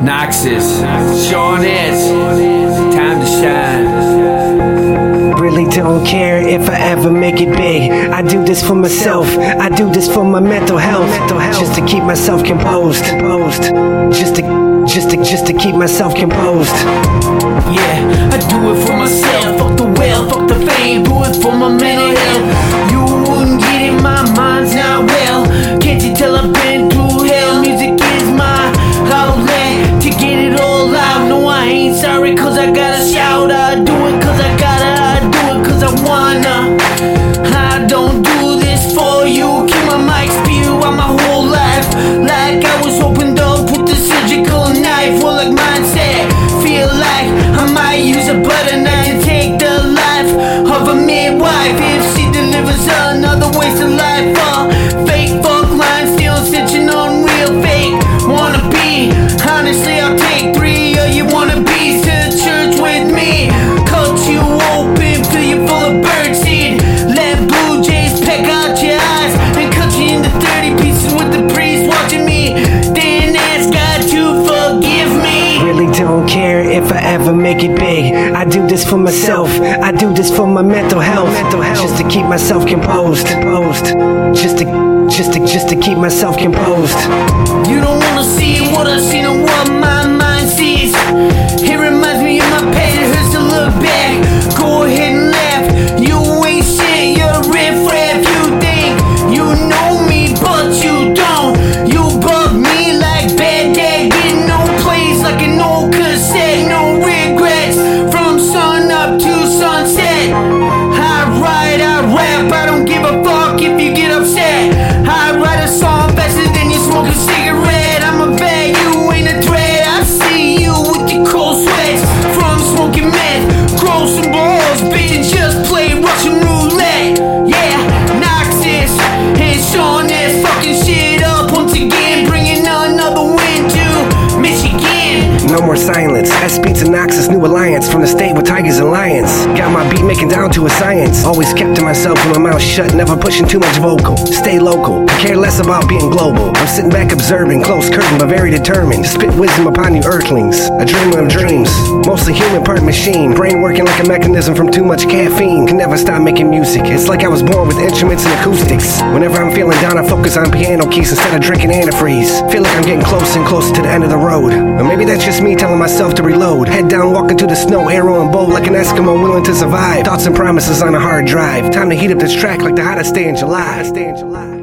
Noxus, Shawn S. Time to shine. Really don't care if I ever make it big. I do this for myself. I do this for my mental health. Just to keep myself composed. Just to, just to, just to keep myself composed. Yeah, I do it for myself. Fuck the wealth, fuck the fame. Do it for my mental health. You wouldn't get it, my mind's I gotta I make it big. I do this for myself. I do this for my mental health. Just to keep myself composed. Just to, just to, just to keep myself composed. You don't wanna see what I've seen or Michigan. S beats and Noxus new alliance from the state with tigers and lions. Got my beat making down to a science. Always kept to myself with my mouth shut, never pushing too much vocal. Stay local, I care less about being global. I'm sitting back observing, close curtain, but very determined. Spit wisdom upon you earthlings. A dreamer of dreams, mostly human, part machine. Brain working like a mechanism from too much caffeine. Can never stop making music. It's like I was born with instruments and acoustics. Whenever I'm feeling down, I focus on piano keys instead of drinking antifreeze. Feel like I'm getting closer and closer to the end of the road. Or maybe that's just me telling myself to reload. Head down, walking through the snow, arrow and bow like an Eskimo willing to survive. Thoughts and promises on a hard drive. Time to heat up this track like the hottest day in July. Hottest day in July.